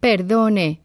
Perdone.